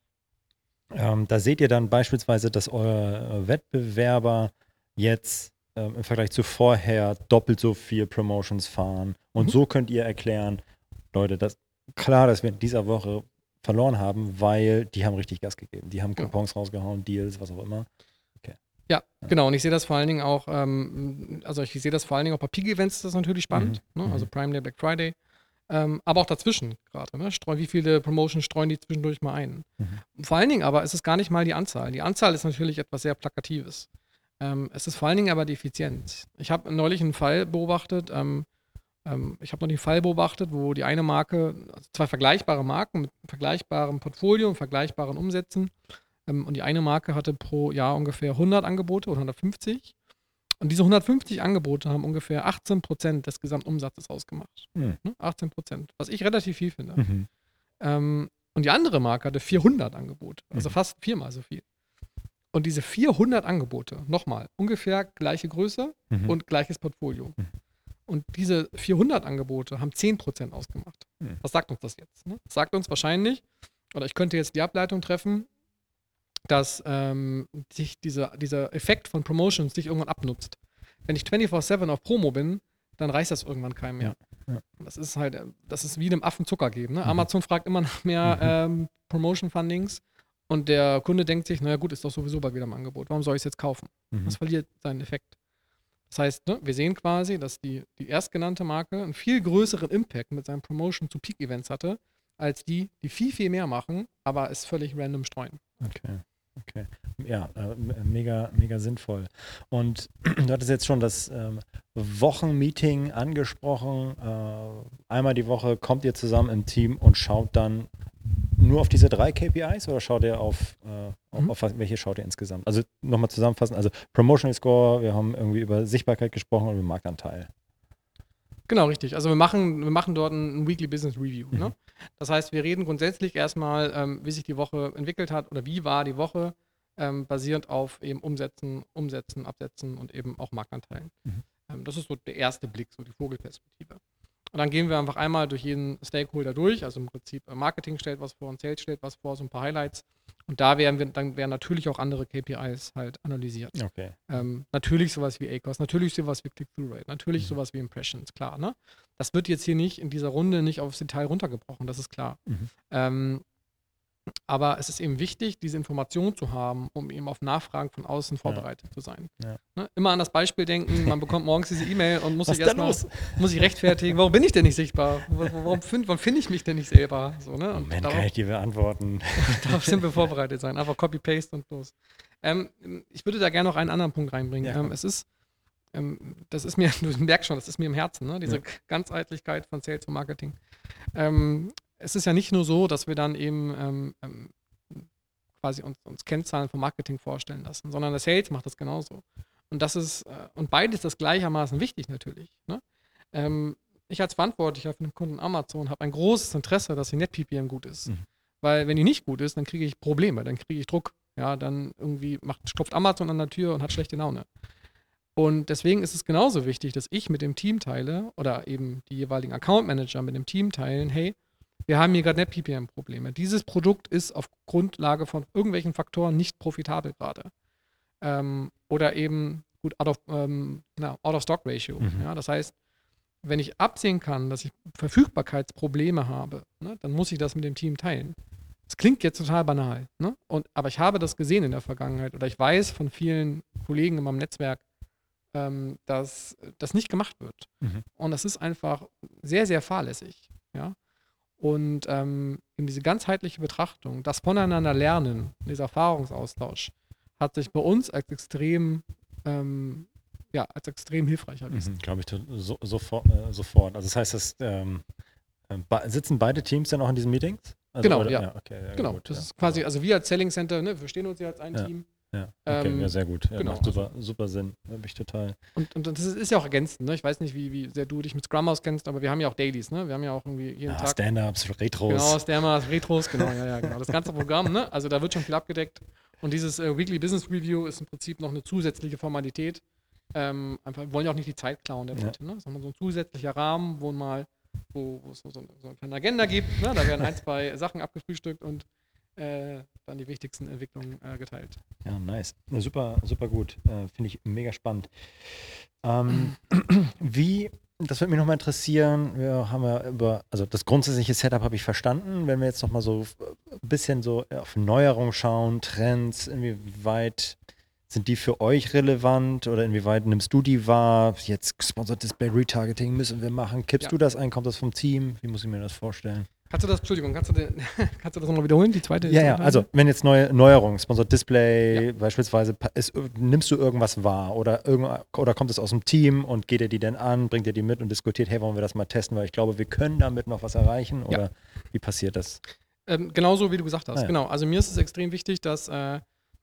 ähm, da seht ihr dann beispielsweise, dass euer Wettbewerber jetzt ähm, im Vergleich zu vorher doppelt so viel Promotions fahren. Und mhm. so könnt ihr erklären, Leute, das klar, dass wir in dieser Woche verloren haben, weil die haben richtig Gas gegeben. Die haben Coupons ja. rausgehauen, Deals, was auch immer. Okay. Ja, ja, genau. Und ich sehe das vor allen Dingen auch, ähm, also ich sehe das vor allen Dingen auch bei Peak-Events, das ist natürlich spannend. Mhm. Ne? Also mhm. Prime Day, Black Friday. Ähm, aber auch dazwischen gerade. Ne? Wie viele Promotions streuen die zwischendurch mal ein? Mhm. Vor allen Dingen aber ist es gar nicht mal die Anzahl. Die Anzahl ist natürlich etwas sehr Plakatives. Ähm, es ist vor allen Dingen aber die Effizienz. Ich habe neulich einen Fall beobachtet, ähm, ähm, ich habe noch einen Fall beobachtet, wo die eine Marke, also zwei vergleichbare Marken mit vergleichbarem Portfolio und vergleichbaren Umsätzen, ähm, und die eine Marke hatte pro Jahr ungefähr 100 Angebote oder 150. Und diese 150 Angebote haben ungefähr 18 Prozent des Gesamtumsatzes ausgemacht. Mhm. 18 Prozent, was ich relativ viel finde. Mhm. Ähm, und die andere Marke hatte 400 Angebote, also mhm. fast viermal so viel. Und diese 400 Angebote, nochmal, ungefähr gleiche Größe mhm. und gleiches Portfolio. Mhm. Und diese 400 Angebote haben 10% ausgemacht. Mhm. Was sagt uns das jetzt? Ne? Das sagt uns wahrscheinlich, oder ich könnte jetzt die Ableitung treffen, dass ähm, sich dieser, dieser Effekt von Promotions sich irgendwann abnutzt. Wenn ich 24-7 auf Promo bin, dann reicht das irgendwann keinem mehr. Ja, ja. Das ist halt, das ist wie einem Affen Zucker geben. Ne? Mhm. Amazon fragt immer nach mehr mhm. ähm, Promotion-Fundings und der Kunde denkt sich, naja gut, ist doch sowieso bald wieder im Angebot. Warum soll ich es jetzt kaufen? Mhm. Das verliert seinen Effekt. Das heißt, ne, wir sehen quasi, dass die, die erstgenannte Marke einen viel größeren Impact mit seinen Promotion zu Peak-Events hatte, als die, die viel, viel mehr machen, aber es völlig random streuen. Okay. Okay. Ja, äh, mega, mega sinnvoll. Und (clears throat) du hattest jetzt schon das ähm, Wochenmeeting angesprochen. Äh, einmal die Woche kommt ihr zusammen im Team und schaut dann nur auf diese drei KPIs oder schaut ihr auf, äh, mhm. auf, auf welche schaut ihr insgesamt? Also nochmal zusammenfassen, also Promotional Score, wir haben irgendwie über Sichtbarkeit gesprochen und über Marktanteil. Genau, richtig. Also wir machen, wir machen dort ein Weekly Business Review. Ne? Mhm. Ne? Das heißt, wir reden grundsätzlich erstmal, ähm, wie sich die Woche entwickelt hat oder wie war die Woche, ähm, basierend auf eben Umsätzen, Umsätzen, Absätzen und eben auch Marktanteilen. Mhm. Ähm, das ist so der erste Blick, so die Vogelperspektive. Und dann gehen wir einfach einmal durch jeden Stakeholder durch. Also im Prinzip äh, Marketing stellt was vor und Sales stellt was vor, so ein paar Highlights. Und da werden wir, dann werden natürlich auch andere KPIs halt analysiert. Okay. Ähm, natürlich sowas wie ACOS, natürlich sowas wie Click-Through-Rate, natürlich mhm. sowas wie Impressions, klar. Ne? Das wird jetzt hier nicht in dieser Runde nicht aufs Detail runtergebrochen, das ist klar. Mhm. Ähm, aber es ist eben wichtig, diese Information zu haben, um eben auf Nachfragen von außen vorbereitet ja. zu sein. Ja. Ne? Immer an das Beispiel denken, man bekommt morgens diese E-Mail und muss sich erstmal muss ich rechtfertigen, warum bin ich denn nicht sichtbar? Warum, find, finde ich mich denn nicht selber? So, ne? Moment, darauf, kann ich dir beantworten. (laughs) darauf sind wir (laughs) vorbereitet sein. Einfach Copy-Paste und los. Ähm, ich würde da gerne noch einen anderen Punkt reinbringen. Ja. Ähm, es ist, ähm, das ist mir, (laughs) du merkst schon, das ist mir im Herzen, ne? diese Ganzheitlichkeit von Sales und Marketing. Ähm, es ist ja nicht nur so, dass wir dann eben ähm, ähm, quasi uns, uns, Kennzahlen vom Marketing vorstellen lassen, sondern der Sales macht das genauso. Und das ist, äh, und beides ist gleichermaßen wichtig natürlich. Ne? Ähm, ich als Verantwortlicher für den Kunden Amazon habe ein großes Interesse, dass die NetPPM gut ist. Mhm. Weil wenn die nicht gut ist, dann kriege ich Probleme, dann kriege ich Druck. Ja, dann irgendwie macht, klopft Amazon an der Tür und hat schlechte Laune. Und deswegen ist es genauso wichtig, dass ich mit dem Team teile oder eben die jeweiligen Account Manager mit dem Team teilen, hey, wir haben hier gerade Net-PPM-Probleme. Dieses Produkt ist auf Grundlage von irgendwelchen Faktoren nicht profitabel gerade. Ähm, oder eben, gut, out of, ähm, na, out of Stock Ratio. Mhm. Ja, das heißt, wenn ich absehen kann, dass ich Verfügbarkeitsprobleme habe, ne, dann muss ich das mit dem Team teilen. Das klingt jetzt total banal, ne? Und, aber ich habe das gesehen in der Vergangenheit oder ich weiß von vielen Kollegen in meinem Netzwerk, ähm, dass das nicht gemacht wird. Mhm. Und das ist einfach sehr, sehr fahrlässig. Ja? Und ähm, in diese ganzheitliche Betrachtung, das Voneinander lernen, dieser Erfahrungsaustausch, hat sich bei uns als extrem, ähm, ja, als extrem hilfreich erwiesen. Mhm, Glaube ich so, sofort, äh, sofort. Also das heißt, dass, ähm, äh, sitzen beide Teams dann auch in diesen Meetings? Also, genau, oder, ja. ja, okay, ja. Genau, gut, das ist quasi, also wir als Selling Center, ne, wir verstehen uns ja als ein Team. Ja, okay, ähm, ja, sehr gut. Ja, genau. Macht super, super Sinn. Da bin ich total. Und, und, das ist, ist, ja auch ergänzend. Ne? Ich weiß nicht, wie, wie sehr du dich mit Scrum auskennst, aber wir haben ja auch Dailies. Ne? Wir haben ja auch irgendwie jeden ja, Tag. Stand-Ups, Retros. Genau, Stand-Ups, Retros, genau, ja, ja, genau. Das ganze Programm, ne? Also da wird schon viel abgedeckt. Und dieses äh, Weekly Business Review ist im Prinzip noch eine zusätzliche Formalität. Ähm, einfach, wir wollen ja auch nicht die Zeit klauen der Leute, ne? Sondern so ein zusätzlicher Rahmen, wo mal, wo, wo es so, so, eine Agenda gibt. Ne? Da werden ein, zwei Sachen abgefrühstückt und äh, dann die wichtigsten Entwicklungen äh, geteilt. Ja, nice. Super, super gut. Äh, Finde ich mega spannend. Ähm, (clears throat) wie, das würde mich nochmal interessieren, wir haben ja über, also das grundsätzliche Setup habe ich verstanden. Wenn wir jetzt nochmal so ein bisschen so auf Neuerungen schauen, Trends, inwieweit sind die für euch relevant oder inwieweit nimmst du die wahr? Jetzt Sponsored Display Retargeting müssen wir machen. Kippst ja. du das ein? Kommt das vom Team? Wie muss ich mir das vorstellen? Kannst du das, Entschuldigung, kannst du, den, (laughs) kannst du das nochmal wiederholen, die zweite? Ja, ja, also wenn jetzt neue Neuerungen, Sponsored Display ja. beispielsweise, ist, nimmst du irgendwas wahr oder, irgend, oder kommt es aus dem Team und geht er die denn an, bringt er die mit und diskutiert, hey, wollen wir das mal testen, weil ich glaube, wir können damit noch was erreichen oder ja. wie passiert das? Ähm, genauso wie du gesagt hast, ah, ja. genau. Also mir ist es extrem wichtig, dass äh,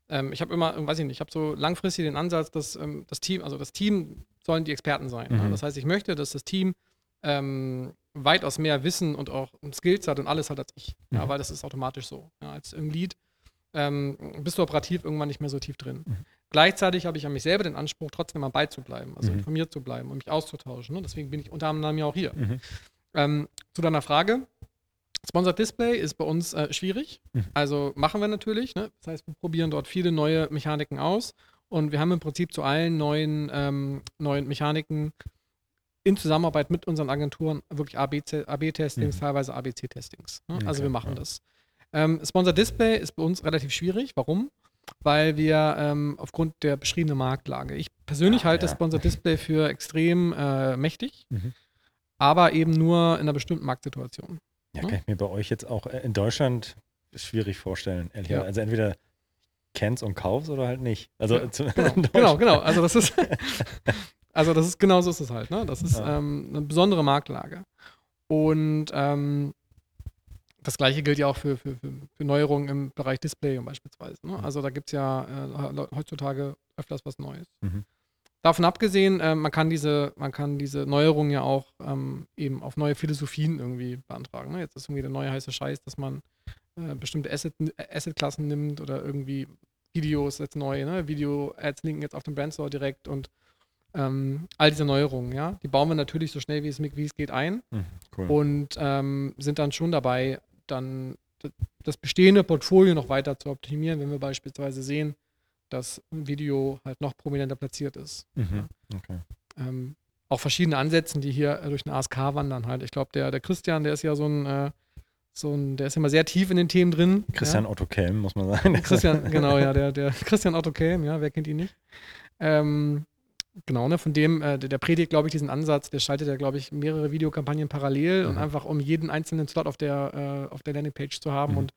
ähm, ich habe immer, weiß ich nicht, ich habe so langfristig den Ansatz, dass ähm, das Team, also das Team sollen die Experten sein. Mhm. Das heißt, ich möchte, dass das Team ähm, weitaus mehr Wissen und auch Skills hat und alles hat als ich. Mhm. Ja, weil das ist automatisch so. Ja, als im Lead ähm, bist du operativ irgendwann nicht mehr so tief drin. Mhm. Gleichzeitig habe ich an mich selber den Anspruch, trotzdem mal beizubleiben, also mhm. informiert zu bleiben und mich auszutauschen. Ne? Deswegen bin ich unter anderem ja auch hier. Mhm. Ähm, zu deiner Frage. Sponsored Display ist bei uns äh, schwierig. Mhm. Also machen wir natürlich. Ne? Das heißt, wir probieren dort viele neue Mechaniken aus. Und wir haben im Prinzip zu allen neuen, ähm, neuen Mechaniken in Zusammenarbeit mit unseren Agenturen wirklich AB-Testings, mhm. teilweise ABC-Testings. Ne? Also okay, wir machen ja. das. Ähm, Sponsor Display ist bei uns relativ schwierig. Warum? Weil wir ähm, aufgrund der beschriebenen Marktlage, ich persönlich ah, halte ja. Sponsor Display für extrem äh, mächtig, mhm. aber eben nur in einer bestimmten Marktsituation. Ja, ne? kann ich mir bei euch jetzt auch äh, in Deutschland schwierig vorstellen, ehrlich ja. Also entweder kennst und kaufst oder halt nicht. Also ja, genau, (laughs) genau, genau, Also das ist (laughs) Also das ist genau so ist es halt. Ne? Das ist ja. ähm, eine besondere Marktlage. Und ähm, das gleiche gilt ja auch für, für, für, Neuerungen im Bereich Display beispielsweise. Ne? Also da gibt es ja äh, heutzutage öfters was Neues. Mhm. Davon abgesehen, äh, man kann diese, man kann diese Neuerungen ja auch ähm, eben auf neue Philosophien irgendwie beantragen. Ne? Jetzt ist irgendwie der neue heiße Scheiß, dass man äh, bestimmte Asset-Klassen nimmt oder irgendwie Videos jetzt neu, ne? Video-Ads linken jetzt auf den Brandstore direkt und ähm, all diese Neuerungen, ja, die bauen wir natürlich so schnell wie es, wie es geht ein mhm, cool. und ähm, sind dann schon dabei, dann das bestehende Portfolio noch weiter zu optimieren, wenn wir beispielsweise sehen, dass ein Video halt noch prominenter platziert ist. Mhm, ja. okay. ähm, auch verschiedene Ansätze, die hier durch den ASK wandern halt. Ich glaube, der, der Christian, der ist ja so ein, äh, so ein, der ist immer sehr tief in den Themen drin. Christian ja. Otto Kelm, muss man sagen. Christian, (laughs) genau, ja, der, der Christian Otto Kelm, ja, wer kennt ihn nicht? Ähm, Genau, ne, von dem, äh, der, predigt, glaube ich, diesen Ansatz, der schaltet ja, glaube ich, mehrere Videokampagnen parallel mhm. und einfach um jeden einzelnen Slot auf der, äh, auf der Landingpage zu haben. Mhm. Und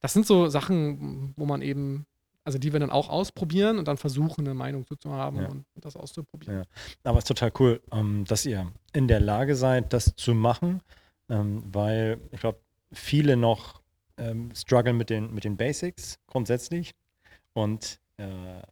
das sind so Sachen, wo man eben, also die wir dann auch ausprobieren und dann versuchen, eine Meinung zu haben ja. und, das auszuprobieren. Ja. Aber es ist total cool, ähm, dass ihr in der Lage seid, das zu machen, ähm, weil ich glaube, viele noch ähm, strugglen mit den, mit den Basics grundsätzlich und äh,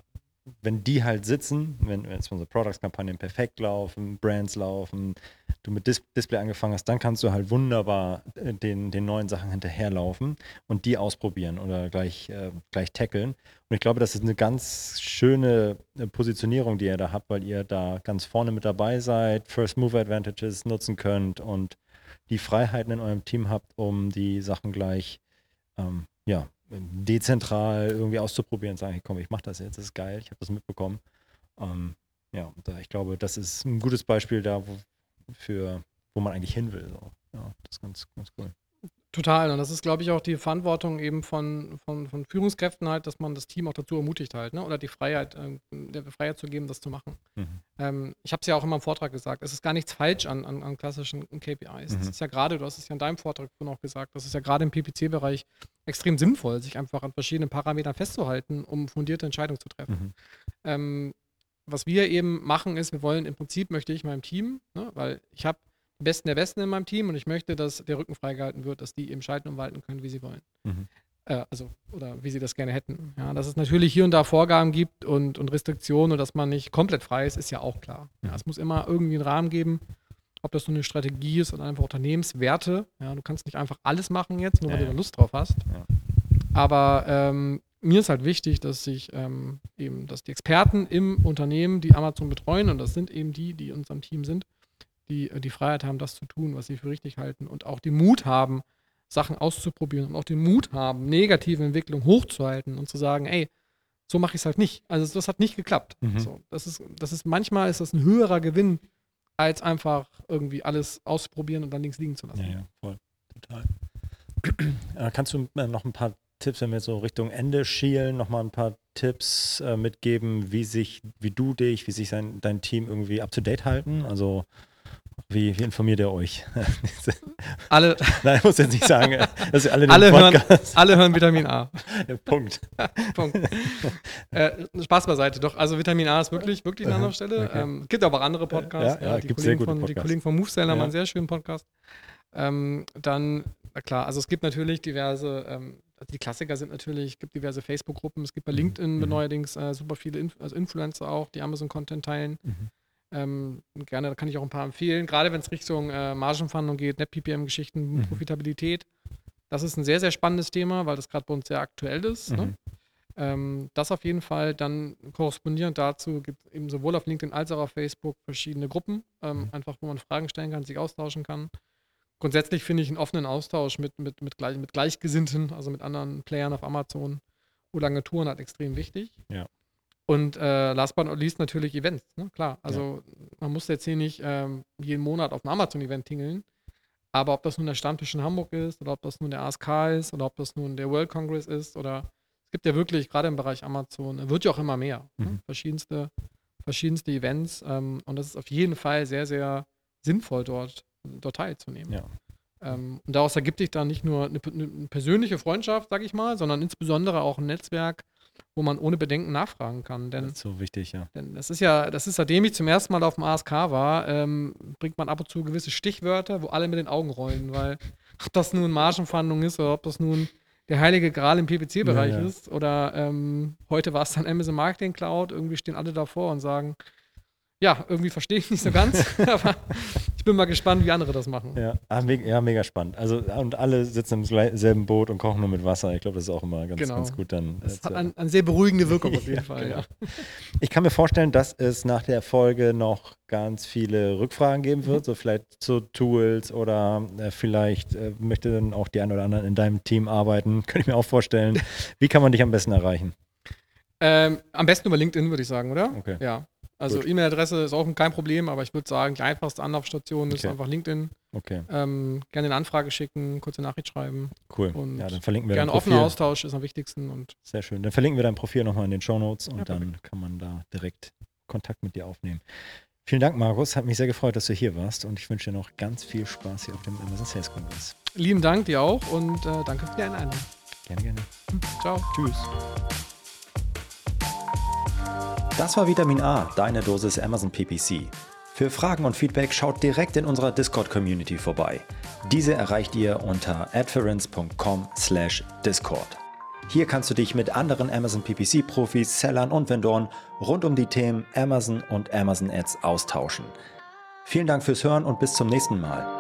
wenn die halt sitzen, wenn, wenn unsere Products-Kampagnen perfekt laufen, Brands laufen, du mit Dis Display angefangen hast, dann kannst du halt wunderbar äh, den, den neuen Sachen hinterherlaufen und die ausprobieren oder gleich, äh, gleich tackeln. Und ich glaube, das ist eine ganz schöne äh, Positionierung, die ihr da habt, weil ihr da ganz vorne mit dabei seid, First Move Advantages nutzen könnt und die Freiheiten in eurem Team habt, um die Sachen gleich ähm, ja, dezentral irgendwie auszuprobieren und sagen, hey, komm, ich mache das jetzt, das ist geil, ich habe das mitbekommen. Ähm, ja, da, ich glaube, das ist ein gutes Beispiel da, wo, für, wo man eigentlich hin will. So. Ja, das ist ganz, ganz cool. Total. Und das ist, glaube ich, auch die Verantwortung eben von, von, von Führungskräften halt, dass man das Team auch dazu ermutigt halt, ne? oder die Freiheit, äh, der Freiheit zu geben, das zu machen. Mhm. Ähm, ich habe es ja auch immer im Vortrag gesagt, es ist gar nichts falsch an, an, an klassischen KPIs. Mhm. Das ist ja gerade, du hast es ja in deinem Vortrag schon auch gesagt, das ist ja gerade im PPC-Bereich extrem sinnvoll, sich einfach an verschiedenen Parametern festzuhalten, um fundierte Entscheidungen zu treffen. Mhm. Ähm, was wir eben machen, ist, wir wollen im Prinzip, möchte ich meinem Team, ne, weil ich habe Besten der Besten in meinem Team und ich möchte, dass der Rücken freigehalten wird, dass die eben schalten und walten können, wie sie wollen. Mhm. Äh, also, oder wie sie das gerne hätten. Ja, dass es natürlich hier und da Vorgaben gibt und, und Restriktionen und dass man nicht komplett frei ist, ist ja auch klar. Ja, es muss immer irgendwie einen Rahmen geben, ob das so eine Strategie ist oder einfach Unternehmenswerte. Ja, du kannst nicht einfach alles machen jetzt, nur weil ja, du da Lust drauf hast. Ja. Aber ähm, mir ist halt wichtig, dass sich ähm, eben, dass die Experten im Unternehmen, die Amazon betreuen, und das sind eben die, die in unserem Team sind, die äh, die Freiheit haben, das zu tun, was sie für richtig halten und auch den Mut haben, Sachen auszuprobieren und auch den Mut haben, negative Entwicklungen hochzuhalten und zu sagen, ey, so mache ich es halt nicht. Also das hat nicht geklappt. Mhm. So, das ist, das ist manchmal ist das ein höherer Gewinn, als einfach irgendwie alles ausprobieren und dann links liegen zu lassen. Ja, ja, voll. Total. (clears throat) Äh, kannst du äh, noch ein paar Tipps, wenn wir so Richtung Ende schielen, noch mal ein paar Tipps äh, mitgeben, wie sich, wie du dich, wie sich sein, dein Team irgendwie up to date halten? Also wie, wie informiert ihr euch? (laughs) alle. Nein, ich muss jetzt nicht sagen, dass ihr alle, alle, hören, alle hören Vitamin A. Ja, Punkt. (laughs) Punkt. Äh, Spaß beiseite. Doch, also Vitamin A ist wirklich, wirklich eine andere Stelle. Okay. Ähm, gibt aber auch andere Podcasts. Ja, ja, die, Kollegen von, die Kollegen von MoveSeller haben einen sehr schönen Podcast. Ähm, dann, klar, also es gibt natürlich diverse, ähm, die Klassiker sind natürlich, es gibt diverse Facebook-Gruppen, es gibt bei mhm. LinkedIn mhm. neuerdings äh, super viele Inf also Influencer auch, die Amazon-Content teilen. Mhm. Ähm, gerne, da kann ich auch ein paar empfehlen, gerade wenn es Richtung äh, Margenverhandlung geht, NetPPM-Geschichten, mhm. Profitabilität. Das ist ein sehr, sehr spannendes Thema, weil das gerade bei uns sehr aktuell ist. Ne? Mhm. Ne? Ähm, das auf jeden Fall. Dann korrespondierend dazu gibt es eben sowohl auf LinkedIn als auch auf Facebook verschiedene Gruppen, ähm, mhm. einfach wo man Fragen stellen kann, sich austauschen kann. Grundsätzlich finde ich einen offenen Austausch mit, mit, mit, gleich, mit Gleichgesinnten, also mit anderen Playern auf Amazon oder Agenturen halt extrem wichtig. Ja. Und äh, last but not least natürlich Events, ne? klar. Also ja. man muss jetzt hier nicht ähm, jeden Monat auf ein Amazon-Event tingeln. Aber ob das nun der Stammtisch in Hamburg ist oder ob das nun der ASK ist oder ob das nun der World Congress ist oder es gibt ja wirklich, gerade im Bereich Amazon, wird ja auch immer mehr. Ne? Mhm. Ne? Verschiedenste, verschiedenste Events. Ähm, und das ist auf jeden Fall sehr, sehr sinnvoll, dort, dort teilzunehmen. Ja. Ähm, und daraus ergibt sich dann nicht nur eine, eine persönliche Freundschaft, sag ich mal, sondern insbesondere auch ein Netzwerk, wo man ohne Bedenken nachfragen kann. Denn, das ist so wichtig, ja. Denn das ist ja, das ist, seitdem ich zum ersten Mal auf dem ASK war, ähm, bringt man ab und zu gewisse Stichwörter, wo alle mit den Augen rollen, weil (laughs) ob das nun Margenverhandlung ist oder ob das nun der heilige Gral im PPC-Bereich ja, ja. ist oder ähm, heute war es dann Amazon Marketing Cloud, irgendwie stehen alle davor und sagen, ja, irgendwie verstehe ich nicht so ganz, (laughs) aber bin mal gespannt, wie andere das machen. Ja, ah, mega, ja, mega spannend. Also, und alle sitzen im selben Boot und kochen nur mit Wasser. Ich glaube, das ist auch immer ganz, genau. ganz gut dann. Das äh, hat eine ein sehr beruhigende Wirkung auf (laughs) jeden ja, Fall, genau. ja. Ich kann mir vorstellen, dass es nach der Folge noch ganz viele Rückfragen geben wird, mhm. so vielleicht zu Tools oder äh, vielleicht äh, möchte dann auch die ein oder anderen in deinem Team arbeiten. (laughs) Könnte ich mir auch vorstellen. Wie kann man dich am besten erreichen? Ähm, am besten über LinkedIn, würde ich sagen, oder? Okay. Ja. Also E-Mail-Adresse ist auch kein Problem, aber ich würde sagen, die einfachste Anlaufstation okay. ist einfach LinkedIn. Okay. Ähm, gerne eine Anfrage schicken, kurze Nachricht schreiben. Cool. Und ja, dann verlinken wir Gerne offener Austausch ist am wichtigsten. Und Sehr schön. Dann verlinken wir dein Profil nochmal in den Show Notes und ja, dann kann man da direkt Kontakt mit dir aufnehmen. Vielen Dank, Markus. Hat mich sehr gefreut, dass du hier warst und ich wünsche dir noch ganz viel Spaß hier auf dem Amazon Sales Congress. Lieben Dank dir auch und äh, danke für die Einladung. Gerne, gerne. Ciao. Tschüss. Das war Vitamin A, deine Dosis Amazon PPC. Für Fragen und Feedback schaut direkt in unserer Discord-Community vorbei. Diese erreicht ihr unter adference.com/discord. Hier kannst du dich mit anderen Amazon PPC-Profis, Sellern und Vendoren rund um die Themen Amazon und Amazon Ads austauschen. Vielen Dank fürs Hören und bis zum nächsten Mal.